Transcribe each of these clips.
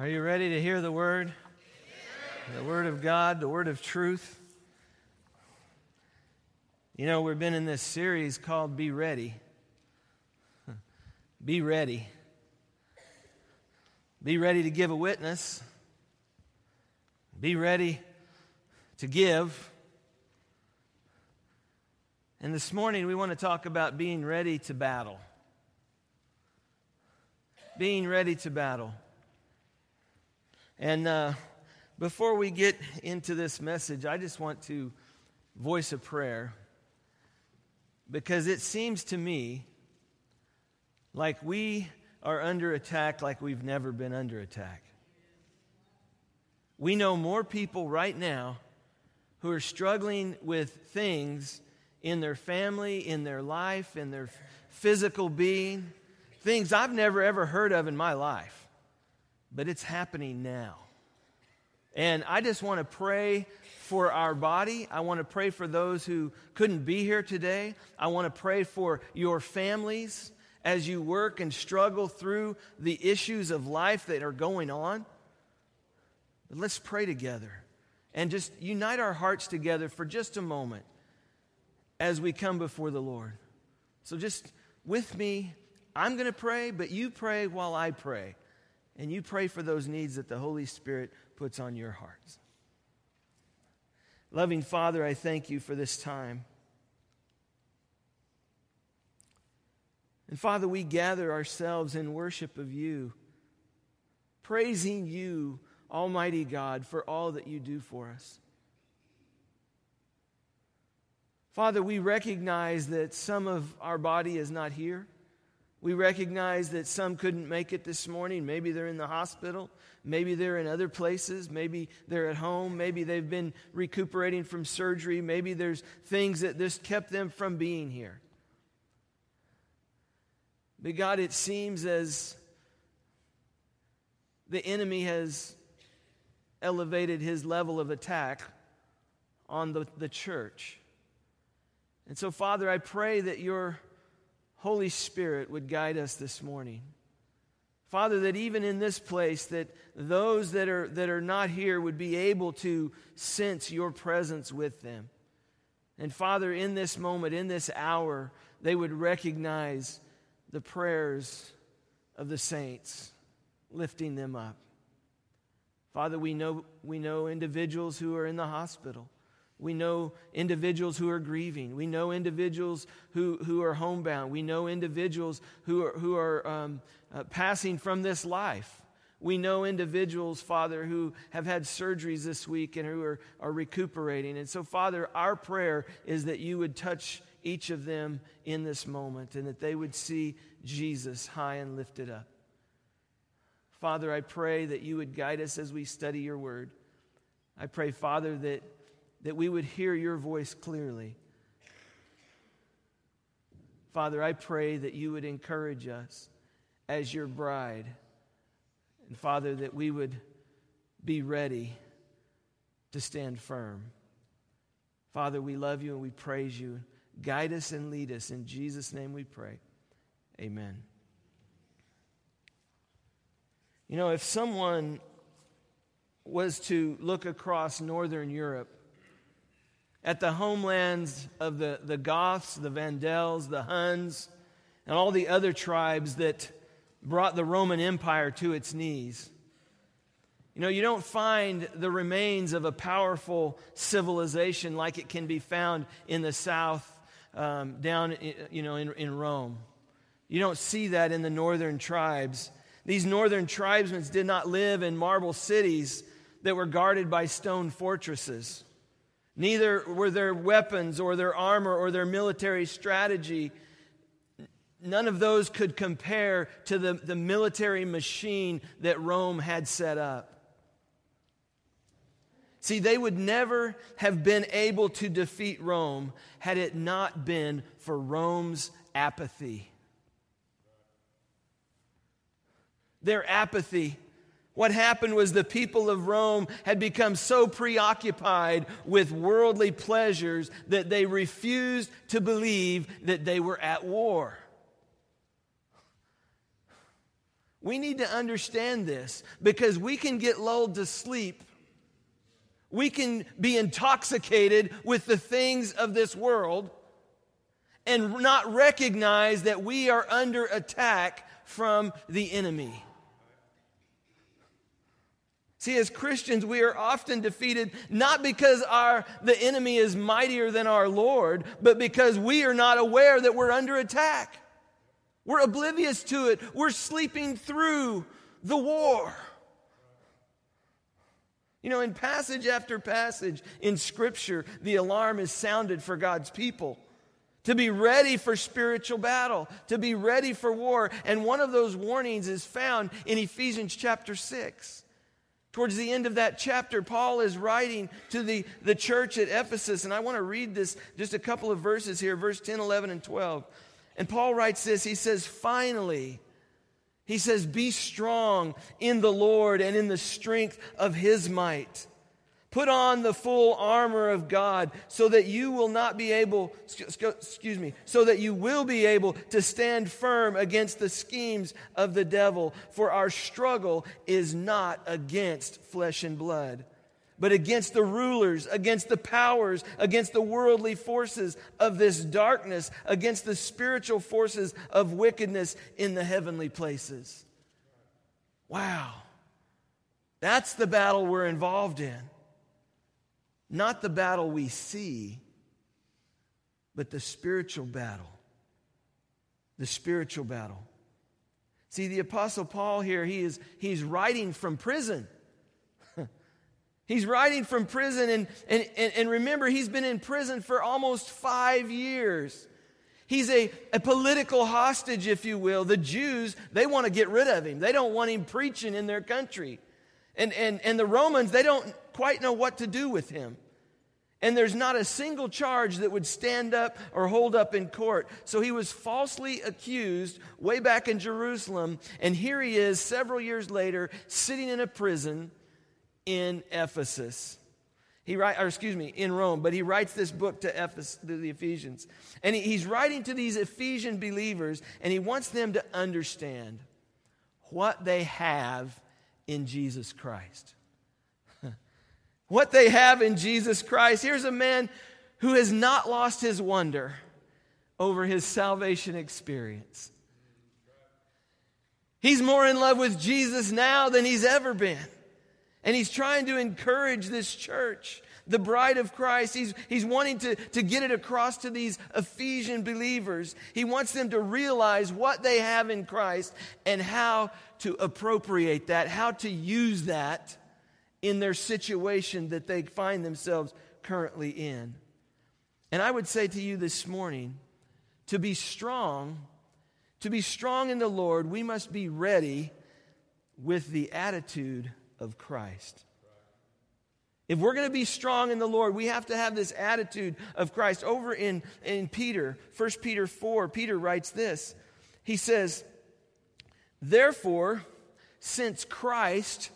Are you ready to hear the word? The word of God, the word of truth. You know, we've been in this series called Be Ready. Be ready. Be ready to give a witness. Be ready to give. And this morning we want to talk about being ready to battle. Being ready to battle. And uh, before we get into this message, I just want to voice a prayer because it seems to me like we are under attack like we've never been under attack. We know more people right now who are struggling with things in their family, in their life, in their physical being, things I've never ever heard of in my life. But it's happening now. And I just want to pray for our body. I want to pray for those who couldn't be here today. I want to pray for your families as you work and struggle through the issues of life that are going on. Let's pray together and just unite our hearts together for just a moment as we come before the Lord. So, just with me, I'm going to pray, but you pray while I pray. And you pray for those needs that the Holy Spirit puts on your hearts. Loving Father, I thank you for this time. And Father, we gather ourselves in worship of you, praising you, Almighty God, for all that you do for us. Father, we recognize that some of our body is not here. We recognize that some couldn't make it this morning. Maybe they're in the hospital. Maybe they're in other places. Maybe they're at home. Maybe they've been recuperating from surgery. Maybe there's things that just kept them from being here. But God, it seems as the enemy has elevated his level of attack on the, the church. And so, Father, I pray that your Holy Spirit would guide us this morning. Father, that even in this place, that those that are, that are not here would be able to sense your presence with them. And Father, in this moment, in this hour, they would recognize the prayers of the saints, lifting them up. Father, we know, we know individuals who are in the hospital. We know individuals who are grieving. We know individuals who, who are homebound. We know individuals who are, who are um, uh, passing from this life. We know individuals, Father, who have had surgeries this week and who are, are recuperating. And so, Father, our prayer is that you would touch each of them in this moment and that they would see Jesus high and lifted up. Father, I pray that you would guide us as we study your word. I pray, Father, that that we would hear your voice clearly. Father, I pray that you would encourage us as your bride. And Father, that we would be ready to stand firm. Father, we love you and we praise you. Guide us and lead us. In Jesus' name we pray. Amen. You know, if someone was to look across Northern Europe at the homelands of the, the Goths, the Vandals, the Huns, and all the other tribes that brought the Roman Empire to its knees. You know, you don't find the remains of a powerful civilization like it can be found in the south, um, down, you know, in, in Rome. You don't see that in the northern tribes. These northern tribesmen did not live in marble cities that were guarded by stone fortresses. Neither were their weapons or their armor or their military strategy. None of those could compare to the, the military machine that Rome had set up. See, they would never have been able to defeat Rome had it not been for Rome's apathy. Their apathy what happened was the people of Rome had become so preoccupied with worldly pleasures that they refused to believe that they were at war. We need to understand this because we can get lulled to sleep. We can be intoxicated with the things of this world and not recognize that we are under attack from the enemy. See, as Christians, we are often defeated not because our, the enemy is mightier than our Lord, but because we are not aware that we're under attack. We're oblivious to it. We're sleeping through the war. You know, in passage after passage in Scripture, the alarm is sounded for God's people to be ready for spiritual battle, to be ready for war. And one of those warnings is found in Ephesians chapter 6. Towards the end of that chapter, Paul is writing to the, the church at Ephesus. And I want to read this, just a couple of verses here, verse 10, 11, and 12. And Paul writes this He says, Finally, he says, Be strong in the Lord and in the strength of his might. Put on the full armor of God so that you will not be able, excuse me, so that you will be able to stand firm against the schemes of the devil. For our struggle is not against flesh and blood, but against the rulers, against the powers, against the worldly forces of this darkness, against the spiritual forces of wickedness in the heavenly places. Wow. That's the battle we're involved in. Not the battle we see, but the spiritual battle. The spiritual battle. See, the Apostle Paul here, he is, he's writing from prison. he's writing from prison, and, and, and, and remember, he's been in prison for almost five years. He's a, a political hostage, if you will. The Jews, they want to get rid of him. They don't want him preaching in their country. And, and, and the Romans, they don't quite know what to do with him. And there's not a single charge that would stand up or hold up in court. So he was falsely accused way back in Jerusalem. And here he is several years later sitting in a prison in Ephesus. He write, or excuse me, in Rome, but he writes this book to, Ephes, to the Ephesians. And he, he's writing to these Ephesian believers, and he wants them to understand what they have in Jesus Christ what they have in Jesus Christ. Here's a man who has not lost his wonder over his salvation experience. He's more in love with Jesus now than he's ever been. And he's trying to encourage this church, the bride of Christ. He's, he's wanting to, to get it across to these Ephesian believers. He wants them to realize what they have in Christ and how to appropriate that, how to use that in their situation that they find themselves currently in. And I would say to you this morning to be strong, to be strong in the Lord, we must be ready with the attitude of Christ. If we're going to be strong in the Lord, we have to have this attitude of Christ. Over in, in Peter, 1 Peter 4, Peter writes this. He says, Therefore, since Christ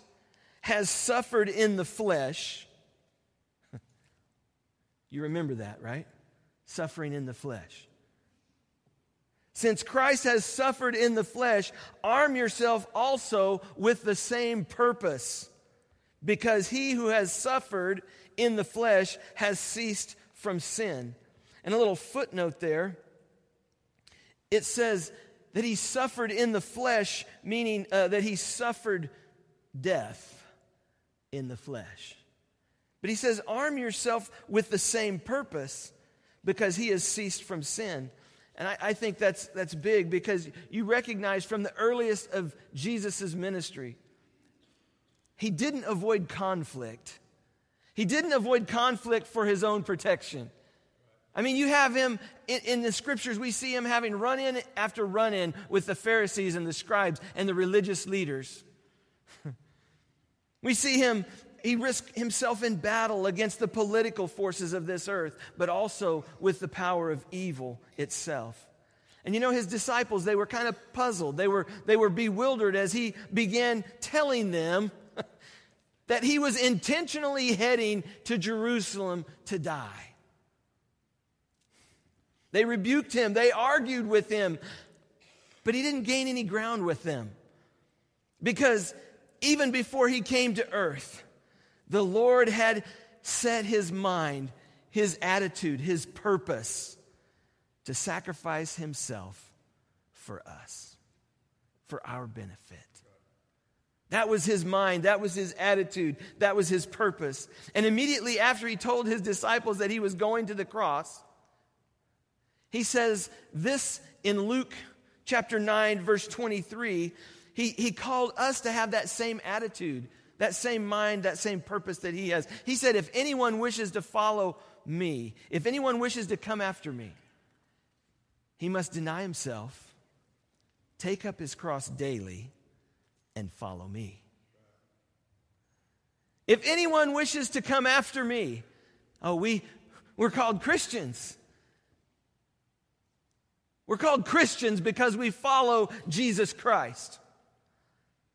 has suffered in the flesh. you remember that, right? Suffering in the flesh. Since Christ has suffered in the flesh, arm yourself also with the same purpose, because he who has suffered in the flesh has ceased from sin. And a little footnote there it says that he suffered in the flesh, meaning uh, that he suffered death in the flesh. But he says, arm yourself with the same purpose because he has ceased from sin. And I, I, think that's, that's big because you recognize from the earliest of Jesus' ministry, he didn't avoid conflict. He didn't avoid conflict for his own protection. I mean, you have him in, in, the scriptures, we see him having run in after run in with the Pharisees and the scribes and the religious leaders. We see him, he risked himself in battle against the political forces of this earth, but also with the power of evil itself. And you know, his disciples, they were kind of puzzled. They were, they were bewildered as he began telling them that he was intentionally heading to Jerusalem to die. They rebuked him, they argued with him, but he didn't gain any ground with them. Because even before he came to earth, the Lord had set his mind, his attitude, his purpose to sacrifice himself for us, for our benefit. That was his mind. That was his attitude. That was his purpose. And immediately after he told his disciples that he was going to the cross, he says this in Luke chapter 9, verse 23. He, he called us to have that same attitude, that same mind, that same purpose that he has. He said, If anyone wishes to follow me, if anyone wishes to come after me, he must deny himself, take up his cross daily, and follow me. If anyone wishes to come after me, oh, we, we're called Christians. We're called Christians because we follow Jesus Christ.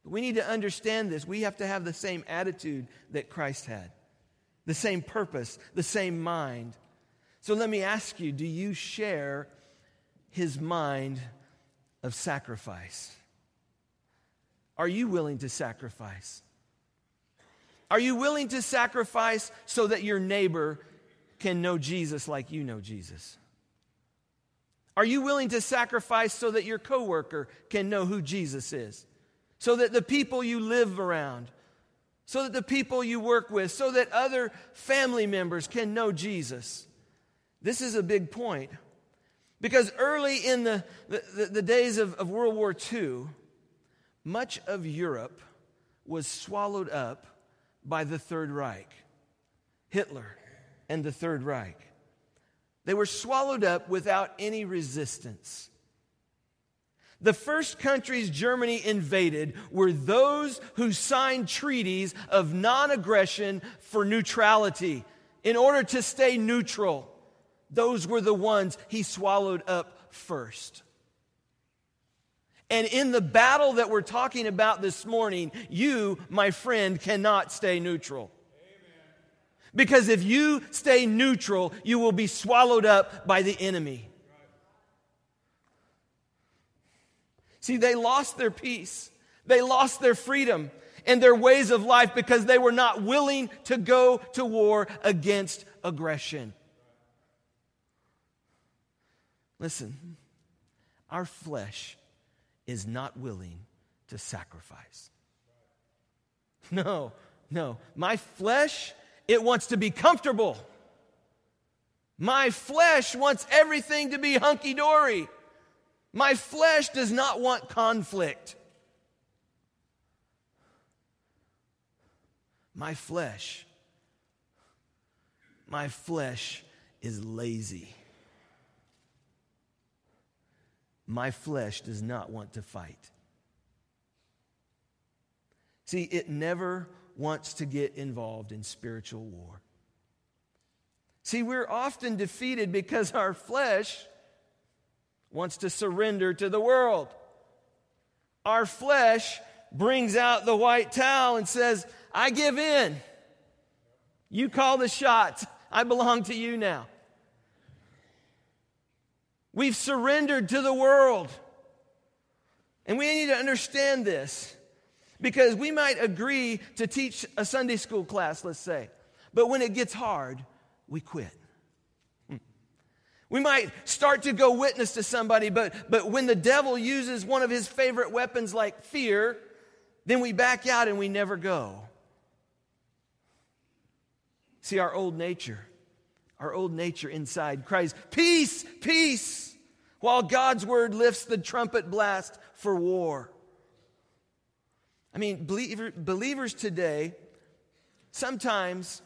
We need to understand this. We have to have the same attitude that Christ had, the same purpose, the same mind. So let me ask you do you share his mind of sacrifice? Are you willing to sacrifice? Are you willing to sacrifice so that your neighbor can know Jesus like you know Jesus? Are you willing to sacrifice so that your coworker can know who Jesus is? So that the people you live around, so that the people you work with, so that other family members can know Jesus? This is a big point. Because early in the, the, the days of, of World War II, much of Europe was swallowed up by the Third Reich, Hitler and the Third Reich. They were swallowed up without any resistance. The first countries Germany invaded were those who signed treaties of non aggression for neutrality in order to stay neutral. Those were the ones he swallowed up first. And in the battle that we're talking about this morning, you, my friend, cannot stay neutral. Because if you stay neutral, you will be swallowed up by the enemy. See, they lost their peace, they lost their freedom and their ways of life because they were not willing to go to war against aggression. Listen, our flesh is not willing to sacrifice. No, no. My flesh it wants to be comfortable. My flesh wants everything to be hunky dory. My flesh does not want conflict. My flesh, my flesh is lazy. My flesh does not want to fight. See, it never wants to get involved in spiritual war. See, we're often defeated because our flesh wants to surrender to the world. Our flesh brings out the white towel and says, I give in. You call the shots. I belong to you now. We've surrendered to the world. And we need to understand this. Because we might agree to teach a Sunday school class, let's say, but when it gets hard, we quit. We might start to go witness to somebody, but, but when the devil uses one of his favorite weapons like fear, then we back out and we never go. See, our old nature, our old nature inside cries, Peace, peace, while God's word lifts the trumpet blast for war. I mean, believer, believers today, sometimes,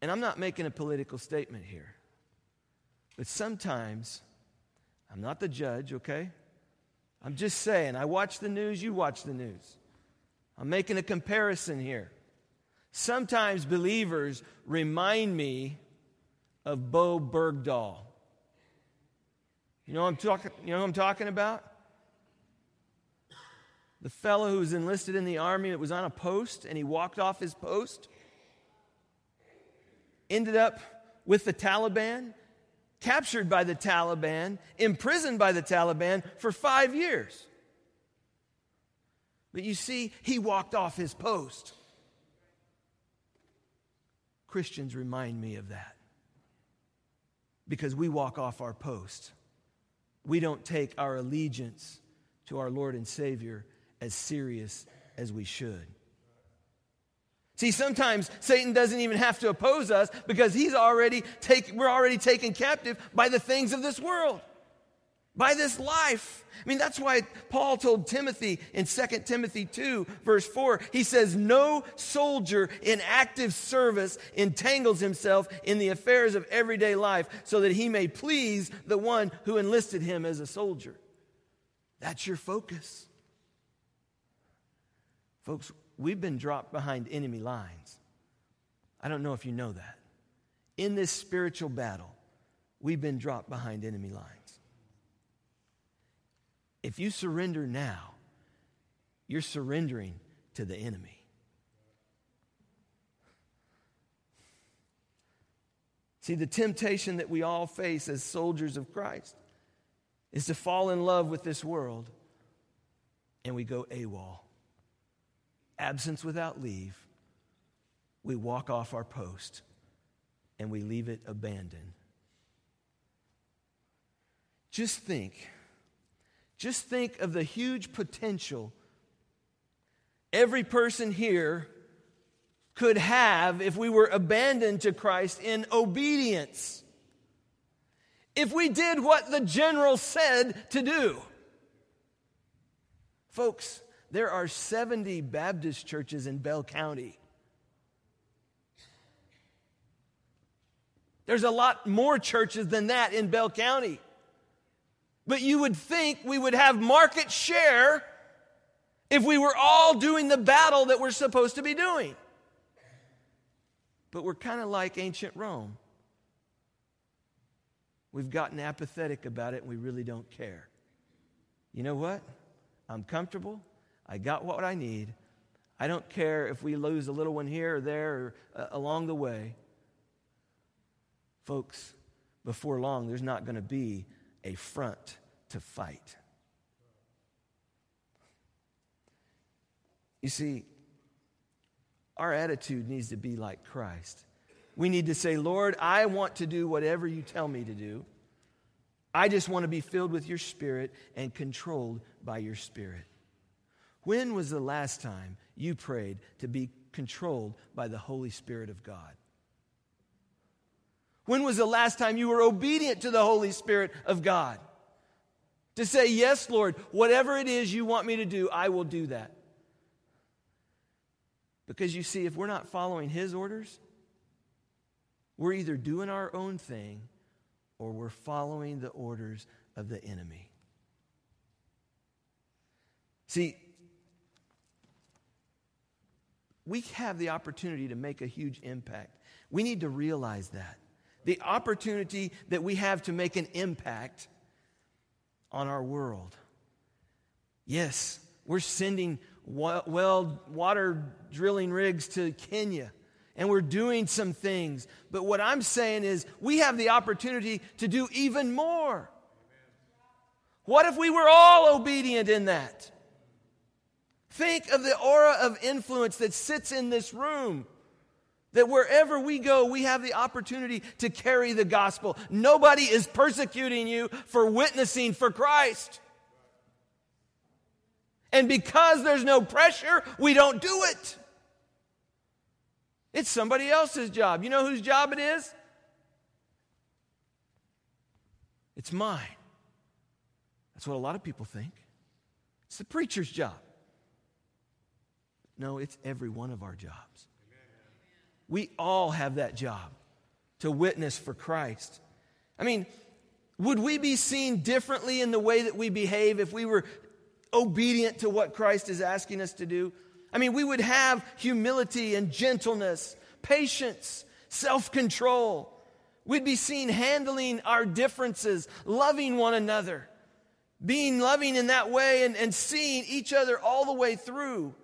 and I'm not making a political statement here, but sometimes, I'm not the judge, okay? I'm just saying, I watch the news, you watch the news. I'm making a comparison here. Sometimes believers remind me of Bowe Bergdahl. You know I'm talking you know I'm talking about? the fellow who was enlisted in the army that was on a post and he walked off his post, ended up with the Taliban, captured by the Taliban, imprisoned by the Taliban for five years. But you see, he walked off his post. Christians remind me of that because we walk off our post. We don't take our allegiance to our Lord and Savior as serious as we should. See, sometimes Satan doesn't even have to oppose us because he's already take, we're already taken captive by the things of this world, by this life. I mean, that's why Paul told Timothy in 2 Timothy 2, verse 4, he says, No soldier in active service entangles himself in the affairs of everyday life so that he may please the one who enlisted him as a soldier. That's your focus. Folks, we've been dropped behind enemy lines. I don't know if you know that. In this spiritual battle, we've been dropped behind enemy lines. If you surrender now, you're surrendering to the enemy. See, the temptation that we all face as soldiers of Christ is to fall in love with this world and we go AWOL absence without leave, we walk off our post and we leave it abandoned. Just think, just think of the huge potential every person here could have if we were abandoned to Christ in obedience. If we did what the general said to do. Folks, there are 70 Baptist churches in Bell County. There's a lot more churches than that in Bell County. But you would think we would have market share if we were all doing the battle that we're supposed to be doing. But we're kind of like ancient Rome. We've gotten apathetic about it and we really don't care. You know what? I'm comfortable. I got what I need. I don't care if we lose a little one here or there or uh, along the way. Folks, before long, there's not going to be a front to fight. You see, our attitude needs to be like Christ. We need to say, Lord, I want to do whatever you tell me to do. I just want to be filled with your spirit and controlled by your spirit. When was the last time you prayed to be controlled by the Holy Spirit of God? When was the last time you were obedient to the Holy Spirit of God? To say, Yes, Lord, whatever it is you want me to do, I will do that. Because you see, if we're not following His orders, we're either doing our own thing or we're following the orders of the enemy. See, we have the opportunity to make a huge impact. We need to realize that. The opportunity that we have to make an impact on our world. Yes, we're sending well water drilling rigs to Kenya and we're doing some things. But what I'm saying is we have the opportunity to do even more. What if we were all obedient in that? Think of the aura of influence that sits in this room. That wherever we go, we have the opportunity to carry the gospel. Nobody is persecuting you for witnessing for Christ. And because there's no pressure, we don't do it. It's somebody else's job. You know whose job it is? It's mine. That's what a lot of people think. It's the preacher's job. No, it's every one of our jobs. We all have that job to witness for Christ. I mean, would we be seen differently in the way that we behave if we were obedient to what Christ is asking us to do? I mean, we would have humility and gentleness, patience, self control. We'd be seen handling our differences, loving one another, being loving in that way, and, and seeing each other all the way through.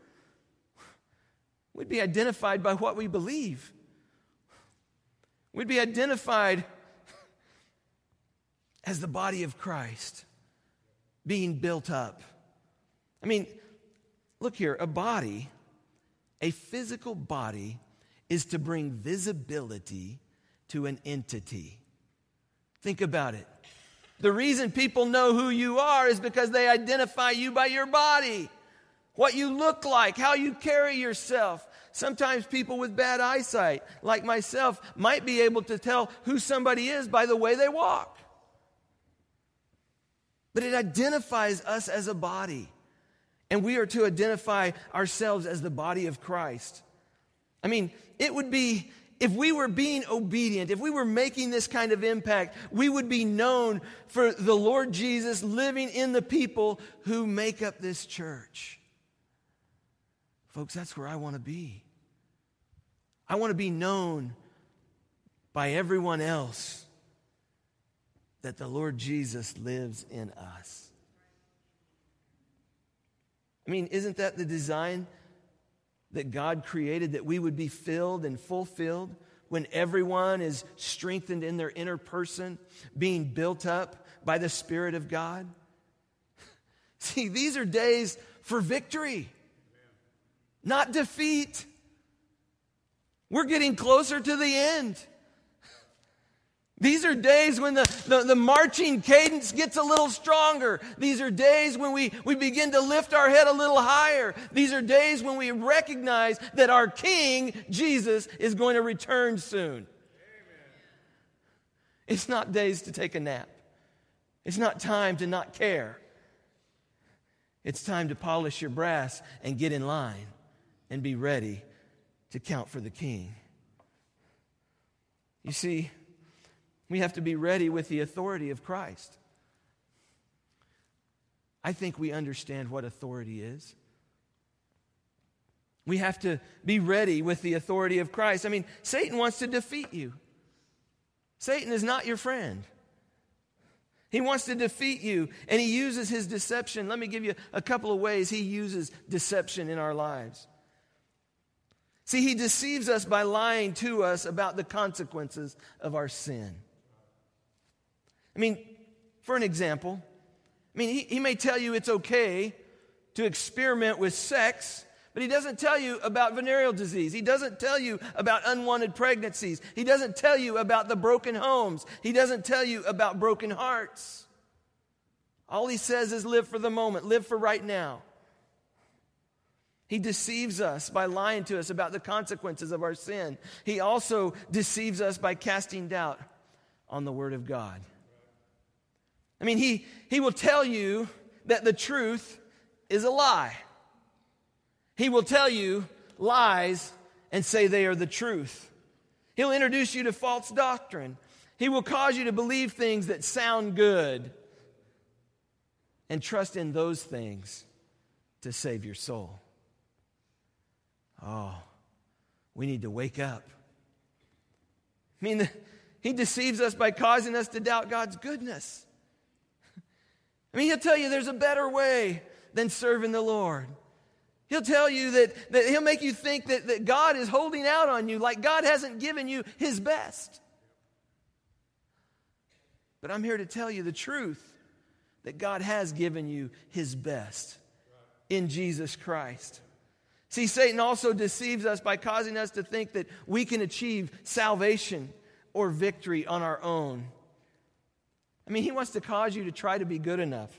We'd be identified by what we believe. We'd be identified as the body of Christ being built up. I mean, look here, a body, a physical body, is to bring visibility to an entity. Think about it. The reason people know who you are is because they identify you by your body, what you look like, how you carry yourself. Sometimes people with bad eyesight, like myself, might be able to tell who somebody is by the way they walk. But it identifies us as a body. And we are to identify ourselves as the body of Christ. I mean, it would be if we were being obedient, if we were making this kind of impact, we would be known for the Lord Jesus living in the people who make up this church. Folks, that's where I want to be. I want to be known by everyone else that the Lord Jesus lives in us. I mean, isn't that the design that God created that we would be filled and fulfilled when everyone is strengthened in their inner person, being built up by the Spirit of God? See, these are days for victory, not defeat. We're getting closer to the end. These are days when the, the, the, marching cadence gets a little stronger. These are days when we, we begin to lift our head a little higher. These are days when we recognize that our King, Jesus, is going to return soon. Amen. It's not days to take a nap, it's not time to not care. It's time to polish your brass and get in line and be ready to count for the King. You see, we have to be ready with the authority of Christ. I think we understand what authority is. We have to be ready with the authority of Christ. I mean, Satan wants to defeat you. Satan is not your friend. He wants to defeat you, and he uses his deception. Let me give you a couple of ways he uses deception in our lives. See, he deceives us by lying to us about the consequences of our sin. I mean, for an example, I mean, he, he may tell you it's okay to experiment with sex, but he doesn't tell you about venereal disease. He doesn't tell you about unwanted pregnancies. He doesn't tell you about the broken homes. He doesn't tell you about broken hearts. All he says is live for the moment, live for right now. He deceives us by lying to us about the consequences of our sin. He also deceives us by casting doubt on the Word of God. I mean, he, he will tell you that the truth is a lie. He will tell you lies and say they are the truth. He'll introduce you to false doctrine. He will cause you to believe things that sound good and trust in those things to save your soul. Oh, we need to wake up. I mean, he deceives us by causing us to doubt God's goodness. I mean, he'll tell you there's a better way than serving the Lord. He'll tell you that, that he'll make you think that, that God is holding out on you, like God hasn't given you his best. But I'm here to tell you the truth that God has given you his best in Jesus Christ. See, Satan also deceives us by causing us to think that we can achieve salvation or victory on our own. I mean, he wants to cause you to try to be good enough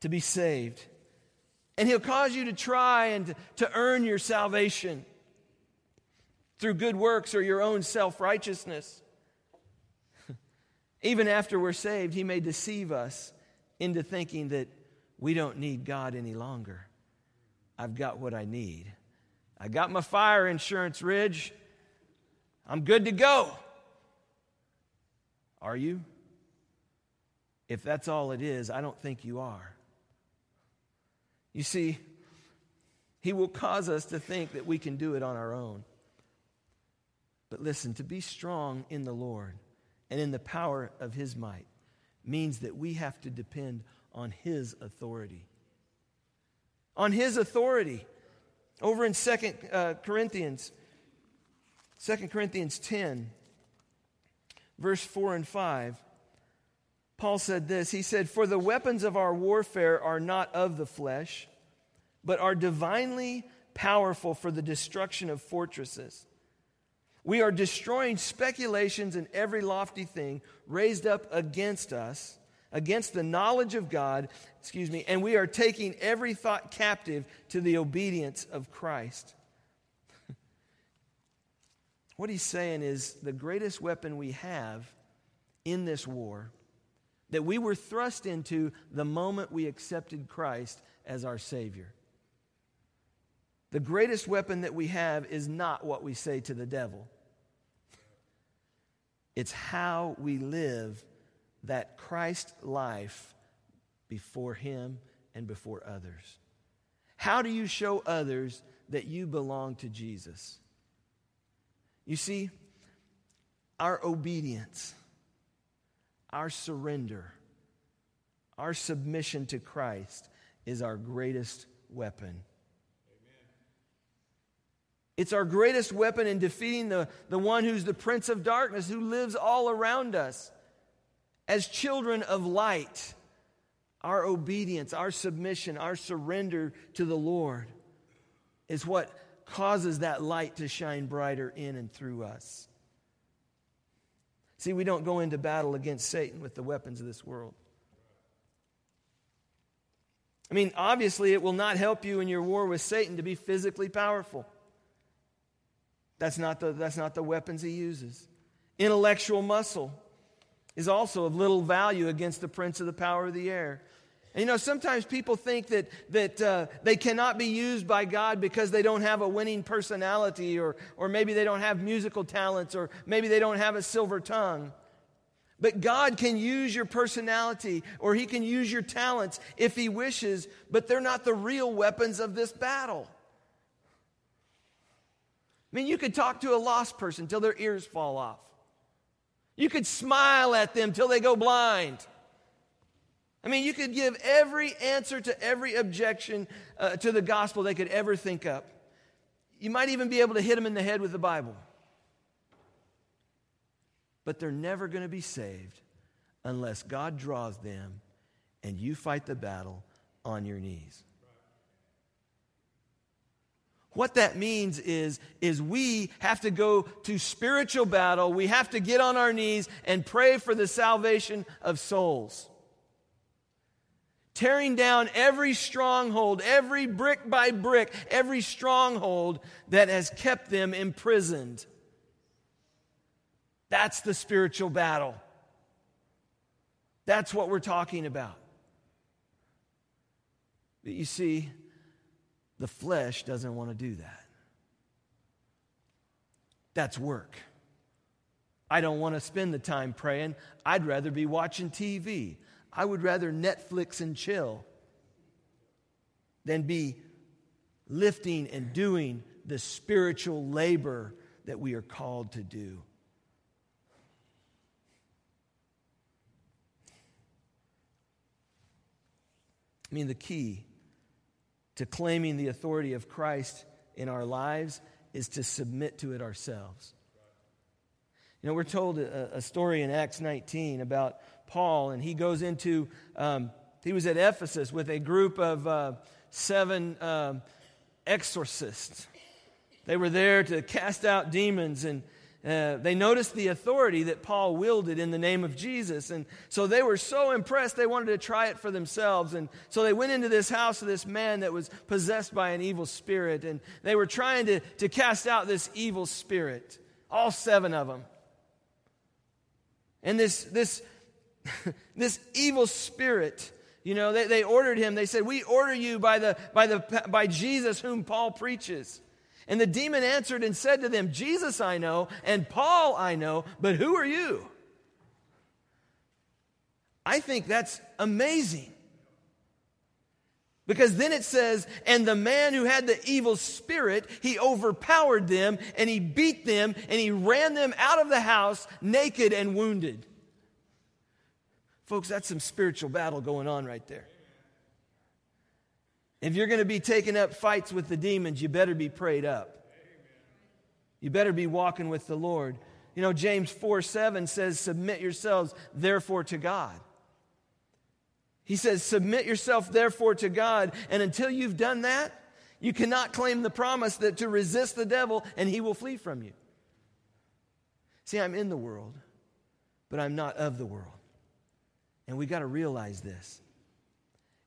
to be saved. And he'll cause you to try and to, earn your salvation through good works or your own self righteousness. Even after we're saved, he may deceive us into thinking that we don't need God any longer. I've got what I need. I got my fire insurance, Ridge. I'm good to go. Are you? If that's all it is, I don't think you are. You see, He will cause us to think that we can do it on our own. But listen, to be strong in the Lord and in the power of His might means that we have to depend on His authority. On His authority. Over in Second uh, Corinthians, 2 Corinthians 10, verse 4 and 5, Paul said this He said, For the weapons of our warfare are not of the flesh, but are divinely powerful for the destruction of fortresses. We are destroying speculations and every lofty thing raised up against us, against the knowledge of God, excuse me, and we are taking every thought captive to the obedience of Christ. what he's saying is the greatest weapon we have in this war that we were thrust into the moment we accepted Christ as our Savior. The greatest weapon that we have is not what we say to the devil. It's how we live that Christ life before Him and before others. How do you show others that you belong to Jesus? You see, our obedience, our surrender, our submission to Christ is our greatest weapon. It's our greatest weapon in defeating the, the one who's the prince of darkness, who lives all around us. As children of light, our obedience, our submission, our surrender to the Lord is what causes that light to shine brighter in and through us. See, we don't go into battle against Satan with the weapons of this world. I mean, obviously, it will not help you in your war with Satan to be physically powerful. That's not the, that's not the weapons he uses. Intellectual muscle is also of little value against the prince of the power of the air. And you know, sometimes people think that, that uh, they cannot be used by God because they don't have a winning personality, or, or maybe they don't have musical talents, or maybe they don't have a silver tongue. But God can use your personality or He can use your talents if He wishes, but they're not the real weapons of this battle. I mean, you could talk to a lost person till their ears fall off. You could smile at them till they go blind. I mean, you could give every answer to every objection uh, to the gospel they could ever think up. You might even be able to hit them in the head with the Bible. But they're never going to be saved unless God draws them and you fight the battle on your knees. What that means is, is we have to go to spiritual battle. We have to get on our knees and pray for the salvation of souls. Tearing down every stronghold, every brick by brick, every stronghold that has kept them imprisoned. That's the spiritual battle. That's what we're talking about. But you see, the flesh doesn't want to do that. That's work. I don't want to spend the time praying. I'd rather be watching TV. I would rather Netflix and chill than be lifting and doing the spiritual labor that we are called to do. I mean, the key to claiming the authority of Christ in our lives is to submit to it ourselves. You know, we're told a, a story in Acts 19 about Paul, and he goes into, um, he was at Ephesus with a group of uh, seven um, exorcists. They were there to cast out demons and uh, they noticed the authority that Paul wielded in the name of Jesus. And so they were so impressed, they wanted to try it for themselves. And so they went into this house of this man that was possessed by an evil spirit. And they were trying to, to cast out this evil spirit, all seven of them. And this, this, this evil spirit, you know, they, they ordered him. They said, We order you by, the, by, the, by Jesus whom Paul preaches. And the demon answered and said to them, Jesus I know, and Paul I know, but who are you? I think that's amazing. Because then it says, and the man who had the evil spirit, he overpowered them and he beat them and he ran them out of the house naked and wounded. Folks, that's some spiritual battle going on right there. If you're going to be taking up fights with the demons, you better be prayed up. You better be walking with the Lord. You know, James 4 7 says, Submit yourselves, therefore, to God. He says, Submit yourself therefore to God. And until you've done that, you cannot claim the promise that to resist the devil and he will flee from you. See, I'm in the world, but I'm not of the world. And we got to realize this.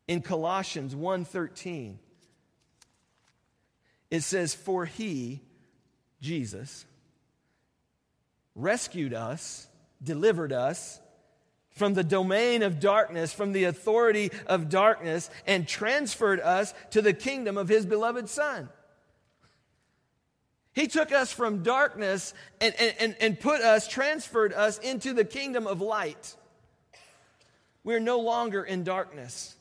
In Colossians 1:13, it says, For he, Jesus, rescued us, delivered us from the domain of darkness, from the authority of darkness, and transferred us to the kingdom of his beloved Son. He took us from darkness and, and, and put us, transferred us into the kingdom of light. We're no longer in darkness.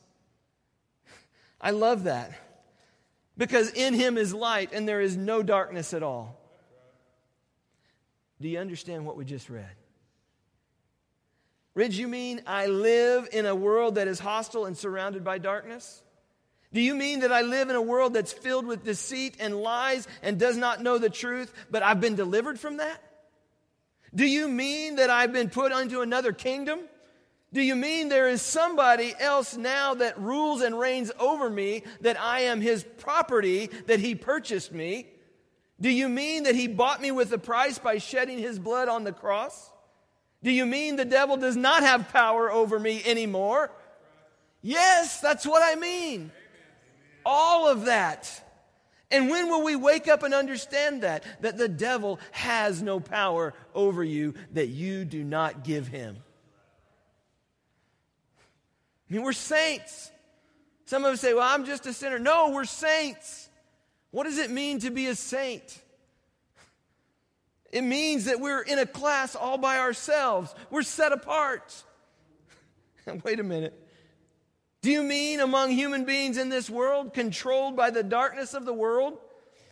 I love that. Because in him is light and there is no darkness at all. Do you understand what we just read? Ridge, you mean I live in a world that is hostile and surrounded by darkness? Do you mean that I live in a world that's filled with deceit and lies and does not know the truth, but I've been delivered from that? Do you mean that I've been put into another kingdom? Do you mean there is somebody else now that rules and reigns over me, that I am his property, that he purchased me? Do you mean that he bought me with a price by shedding his blood on the cross? Do you mean the devil does not have power over me anymore? Yes, that's what I mean. All of that. And when will we wake up and understand that? That the devil has no power over you, that you do not give him. I mean, we're saints. Some of us say, well, I'm just a sinner. No, we're saints. What does it mean to be a saint? It means that we're in a class all by ourselves. We're set apart. Wait a minute. Do you mean among human beings in this world, controlled by the darkness of the world,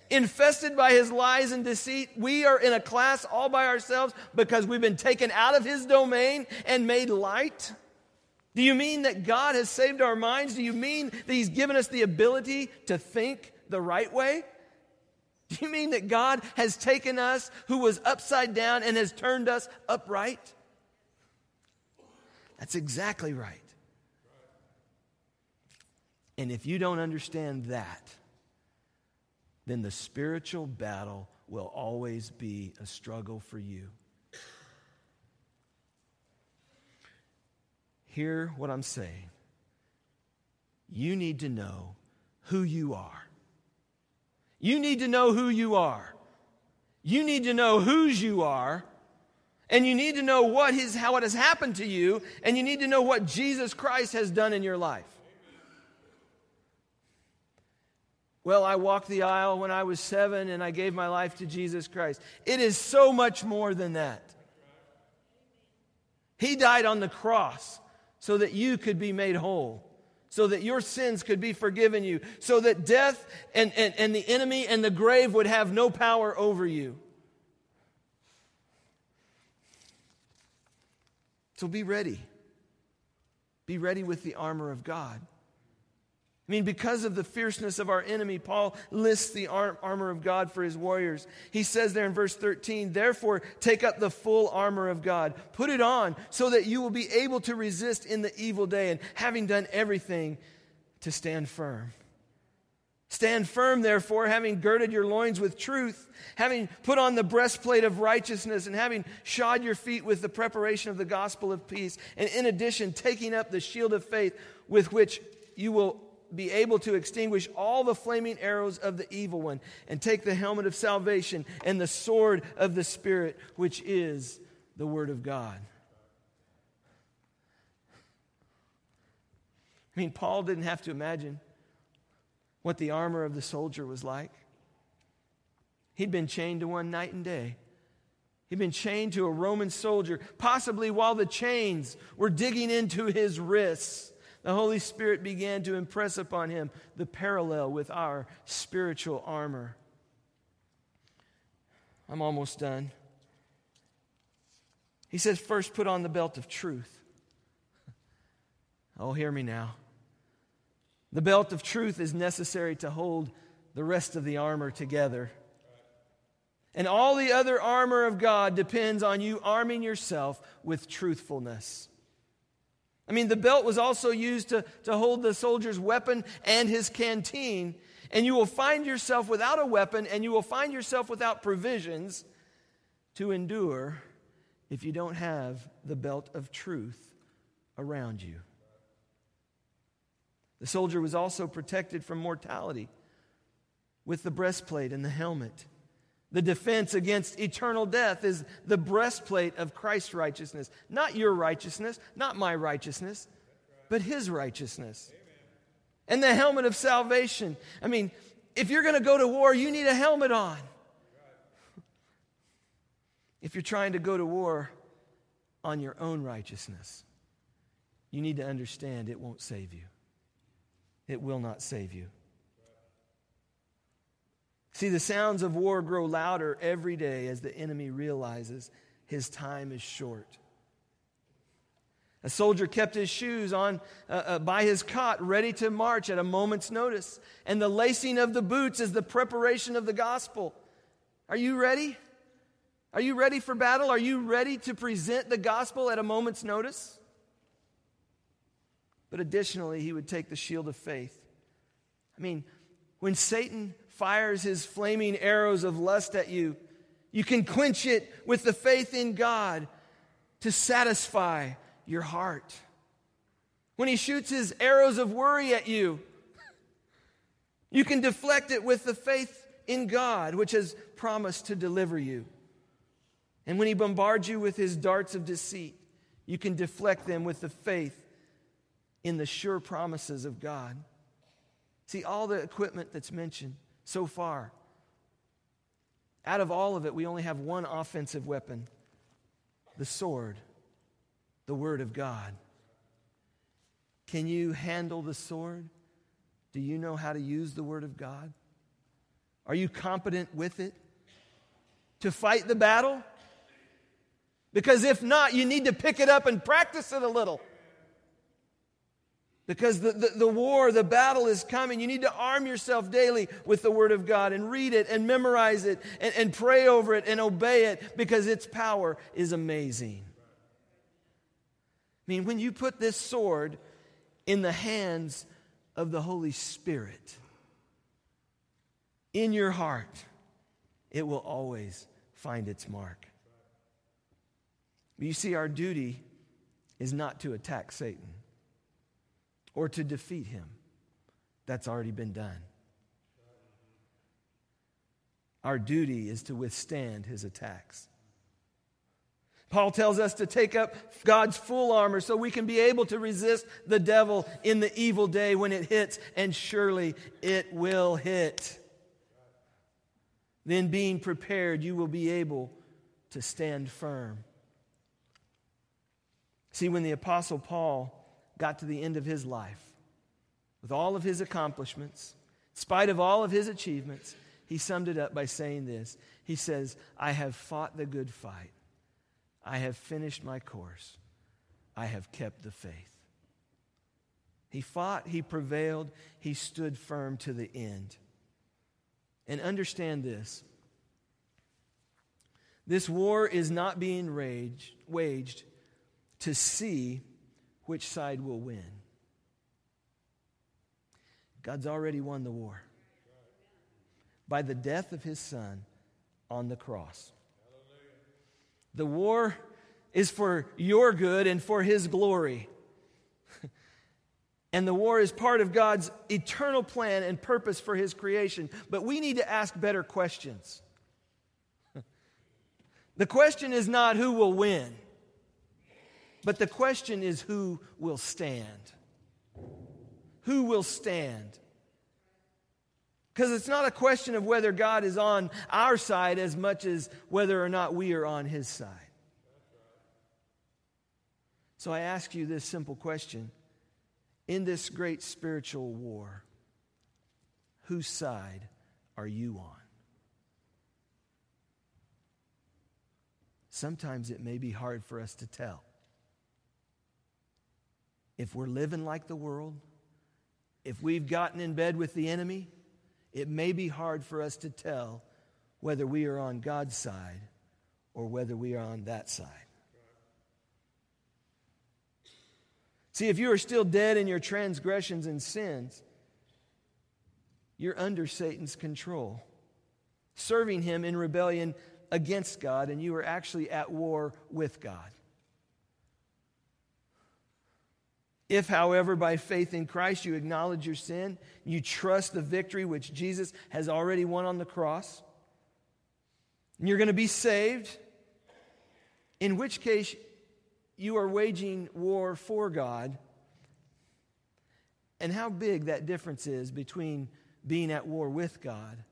infested by his lies and deceit, we are in a class all by ourselves because we've been taken out of his domain and made light? Do you mean that God has saved our minds? Do you mean that He's given us the ability to think the right way? Do you mean that God has taken us who was upside down and has turned us upright? That's exactly right. And if you don't understand that, then the spiritual battle will always be a struggle for you. Hear what I'm saying. You need to know who you are. You need to know who you are. You need to know whose you are. And you need to know what his, how it has happened to you. And you need to know what Jesus Christ has done in your life. Well, I walked the aisle when I was seven and I gave my life to Jesus Christ. It is so much more than that. He died on the cross so that you could be made whole, so that your sins could be forgiven you, so that death and, and, and the enemy and the grave would have no power over you. So be ready. Be ready with the armor of God. I mean, because of the fierceness of our enemy, Paul lists the armor of God for his warriors. He says there in verse 13, Therefore, take up the full armor of God, put it on, so that you will be able to resist in the evil day, and having done everything, to stand firm. Stand firm, therefore, having girded your loins with truth, having put on the breastplate of righteousness, and having shod your feet with the preparation of the gospel of peace, and in addition, taking up the shield of faith with which you will be able to extinguish all the flaming arrows of the evil one and take the helmet of salvation and the sword of the Spirit, which is the Word of God. I mean, Paul didn't have to imagine what the armor of the soldier was like. He'd been chained to one night and day. He'd been chained to a Roman soldier, possibly while the chains were digging into his wrists the Holy Spirit began to impress upon him the parallel with our spiritual armor. I'm almost done. He says, first put on the belt of truth. Oh, hear me now. The belt of truth is necessary to hold the rest of the armor together. And all the other armor of God depends on you arming yourself with truthfulness. I mean, the belt was also used to, to hold the soldier's weapon and his canteen. And you will find yourself without a weapon and you will find yourself without provisions to endure if you don't have the belt of truth around you. The soldier was also protected from mortality with the breastplate and the helmet. The defense against eternal death is the breastplate of Christ's righteousness. Not your righteousness, not my righteousness, but his righteousness. And the helmet of salvation. I mean, if you're going to go to war, you need a helmet on. If you're trying to go to war on your own righteousness, you need to understand it won't save you. It will not save you. See, the sounds of war grow louder every day as the enemy realizes his time is short. A soldier kept his shoes on uh, uh, by his cot, ready to march at a moment's notice. And the lacing of the boots is the preparation of the gospel. Are you ready? Are you ready for battle? Are you ready to present the gospel at a moment's notice? But additionally, he would take the shield of faith. I mean, when Satan fires his flaming arrows of lust at you, you can quench it with the faith in God to satisfy your heart. When he shoots his arrows of worry at you, you can deflect it with the faith in God, which has promised to deliver you. And when he bombards you with his darts of deceit, you can deflect them with the faith in the sure promises of God. See, all the equipment that's mentioned so far. Out of all of it, we only have one offensive weapon the sword, the Word of God. Can you handle the sword? Do you know how to use the Word of God? Are you competent with it to fight the battle? Because if not, you need to pick it up and practice it a little. Because the, the, the, war, the battle is coming. You need to arm yourself daily with the Word of God and read it and memorize it and, and pray over it and obey it because its power is amazing. I mean, when you put this sword in the hands of the Holy Spirit in your heart, it will always find its mark. But You see, our duty is not to attack Satan or to defeat him. That's already been done. Our duty is to withstand his attacks. Paul tells us to take up God's full armor so we can be able to resist the devil in the evil day when it hits, and surely it will hit. Then, being prepared, you will be able to stand firm. See, when the Apostle Paul got to the end of his life, with all of his accomplishments, in spite of all of his achievements, he summed it up by saying this. He says, I have fought the good fight. I have finished my course. I have kept the faith. He fought, he prevailed, he stood firm to the end. And understand this this war is not being waged to see which side will win. God's already won the war by the death of his son on the cross. The war is for your good and for his glory. and the war is part of God's eternal plan and purpose for his creation. But we need to ask better questions. the question is not who will win. But the question is who will stand? Who will stand? Because it's not a question of whether God is on our side as much as whether or not we are on his side. So I ask you this simple question In this great spiritual war, whose side are you on? Sometimes it may be hard for us to tell if we're living like the world, if we've gotten in bed with the enemy, it may be hard for us to tell whether we are on God's side or whether we are on that side. See, if you are still dead in your transgressions and sins, you're under Satan's control, serving him in rebellion against God, and you are actually at war with God. If, however, by faith in Christ you acknowledge your sin, you trust the victory which Jesus has already won on the cross, and you're going to be saved, in which case you are waging war for God. And how big that difference is between being at war with God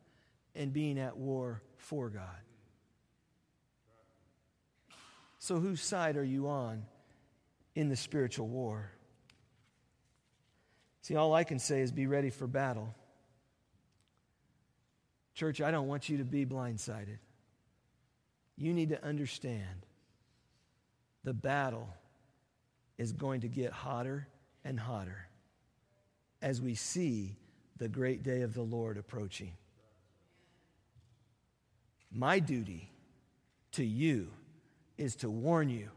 and being at war for God. So, whose side are you on in the spiritual war? See, all I can say is be ready for battle. Church, I don't want you to be blindsided. You need to understand the battle is going to get hotter and hotter as we see the great day of the Lord approaching. My duty to you is to warn you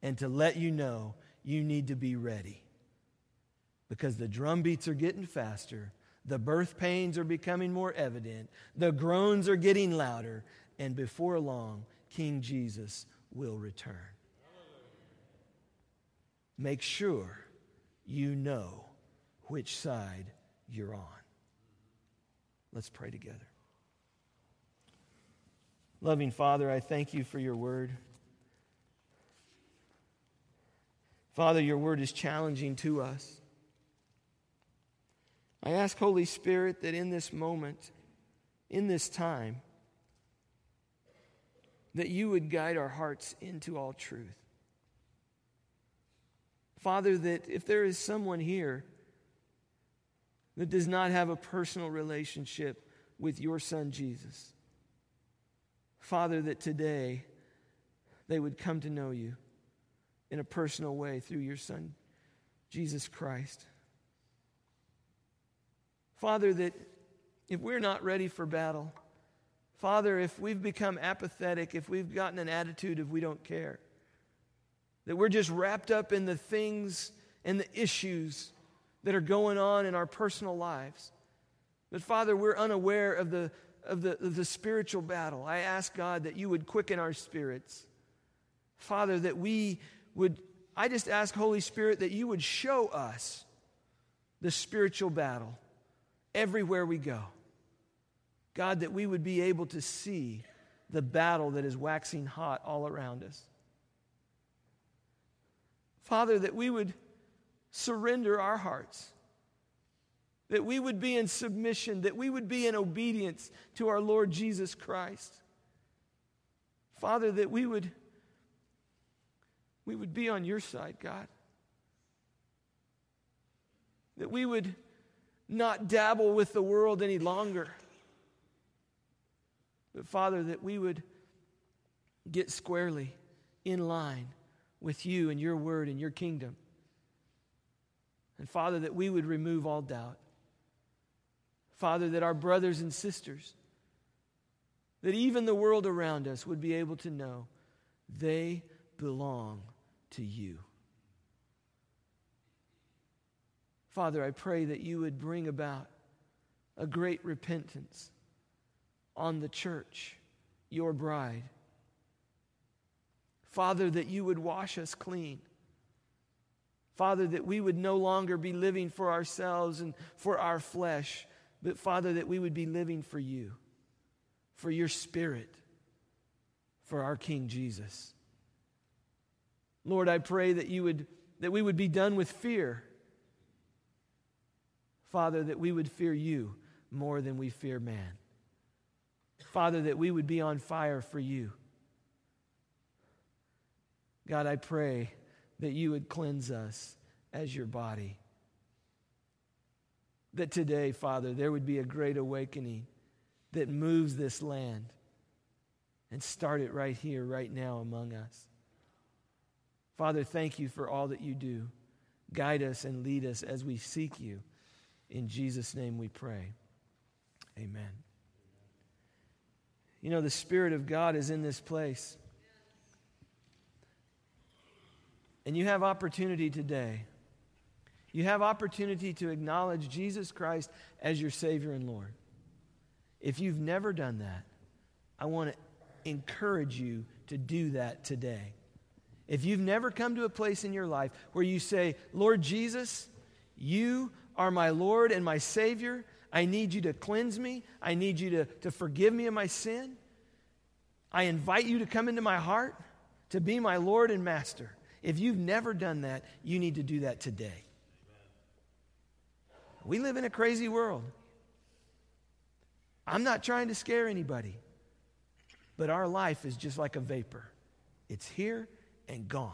and to let you know you need to be ready because the drum beats are getting faster, the birth pains are becoming more evident, the groans are getting louder, and before long, King Jesus will return. Make sure you know which side you're on. Let's pray together. Loving Father, I thank you for your word. Father, your word is challenging to us. I ask, Holy Spirit, that in this moment, in this time, that you would guide our hearts into all truth. Father, that if there is someone here that does not have a personal relationship with your Son Jesus, Father, that today they would come to know you in a personal way through your Son, Jesus Christ. Father, that if we're not ready for battle, Father, if we've become apathetic, if we've gotten an attitude of we don't care, that we're just wrapped up in the things and the issues that are going on in our personal lives, that Father, we're unaware of the, of the, of the spiritual battle. I ask God that you would quicken our spirits. Father, that we would, I just ask, Holy Spirit, that you would show us the spiritual battle everywhere we go. God, that we would be able to see the battle that is waxing hot all around us. Father, that we would surrender our hearts, that we would be in submission, that we would be in obedience to our Lord Jesus Christ. Father, that we would, we would be on your side, God. That we would not dabble with the world any longer. But Father, that we would get squarely in line with you and your word and your kingdom. And Father, that we would remove all doubt. Father, that our brothers and sisters, that even the world around us would be able to know they belong to you. Father, I pray that you would bring about a great repentance on the church, your bride. Father, that you would wash us clean. Father, that we would no longer be living for ourselves and for our flesh, but Father, that we would be living for you, for your spirit, for our King Jesus. Lord, I pray that you would that we would be done with fear Father, that we would fear you more than we fear man. Father, that we would be on fire for you. God, I pray that you would cleanse us as your body. That today, Father, there would be a great awakening that moves this land and start it right here, right now among us. Father, thank you for all that you do. Guide us and lead us as we seek you. In Jesus' name we pray. Amen. You know, the Spirit of God is in this place. And you have opportunity today You have opportunity to acknowledge Jesus Christ as your Savior and Lord. If you've never done that, I want to encourage you to do that today. If you've never come to a place in your life where you say, Lord Jesus, you are my Lord and my Savior, I need you to cleanse me, I need you to, to forgive me of my sin. I invite you to come into my heart to be my Lord and Master. If you've never done that, you need to do that today. We live in a crazy world. I'm not trying to scare anybody, but our life is just like a vapor it's here and gone.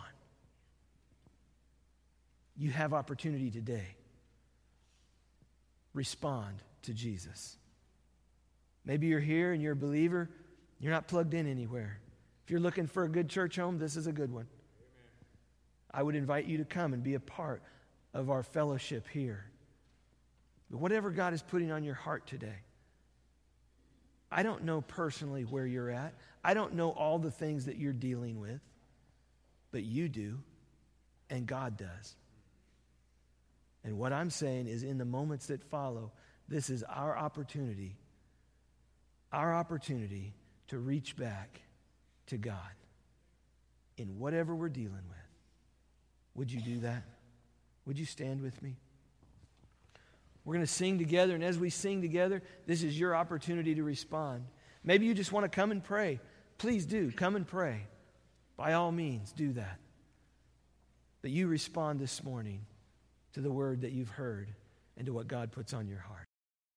You have opportunity today. Respond to Jesus. Maybe you're here and you're a believer, you're not plugged in anywhere. If you're looking for a good church home, this is a good one. I would invite you to come and be a part of our fellowship here. But whatever God is putting on your heart today, I don't know personally where you're at. I don't know all the things that you're dealing with, but you do, and God does. And what I'm saying is, in the moments that follow, this is our opportunity, our opportunity to reach back to God in whatever we're dealing with. Would you do that? Would you stand with me? We're going to sing together, and as we sing together, this is your opportunity to respond. Maybe you just want to come and pray. Please do. Come and pray. By all means, do that. But you respond this morning to the word that you've heard and to what God puts on your heart.